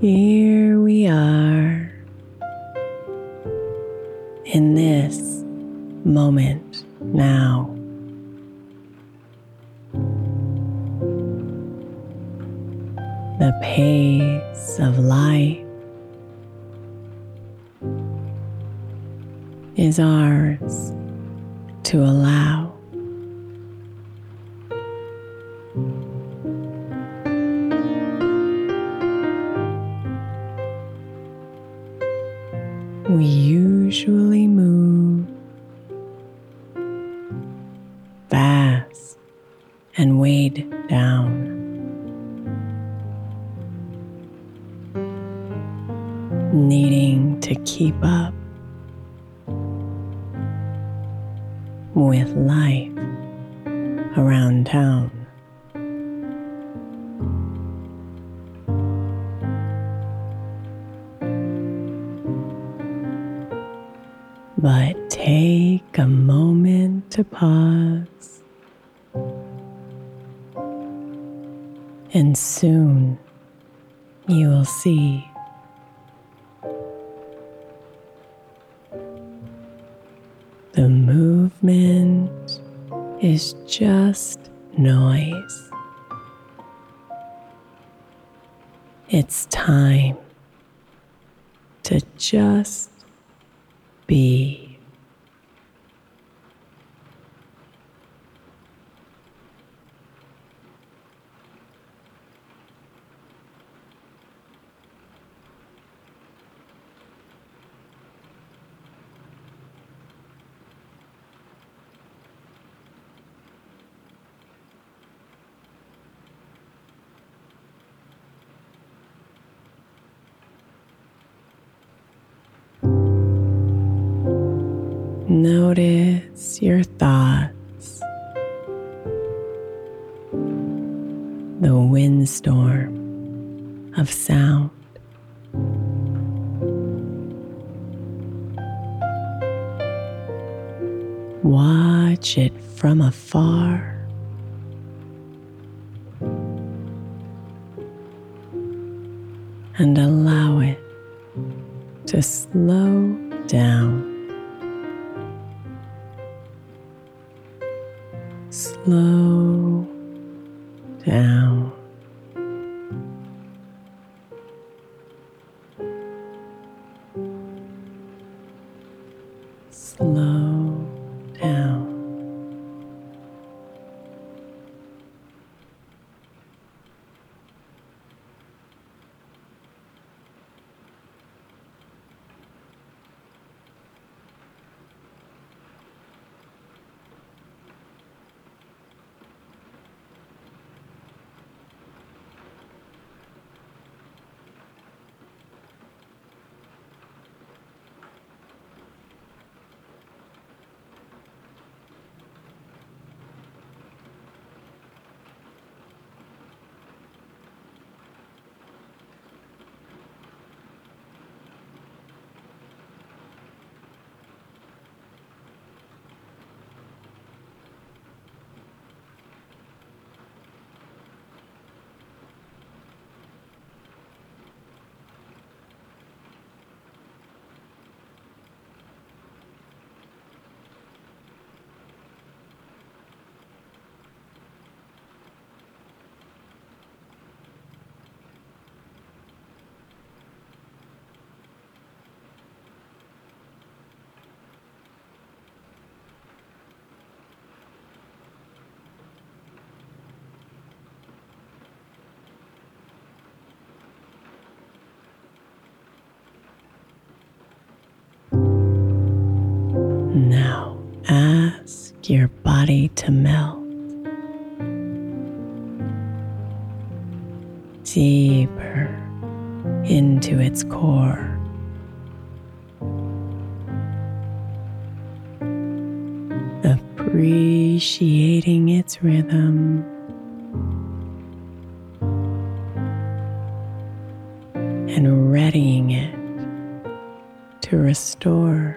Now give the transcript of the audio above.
Here we are in this moment now. The pace of life is ours to allow. With life around town. But take a moment to pause, and soon you will see the movement is just noise. It's time to just be. Notice your thoughts, the windstorm of sound. Watch it from afar. And allow it to slow down. Slow body to melt deeper into its core. Appreciating its rhythm. And readying it to restore.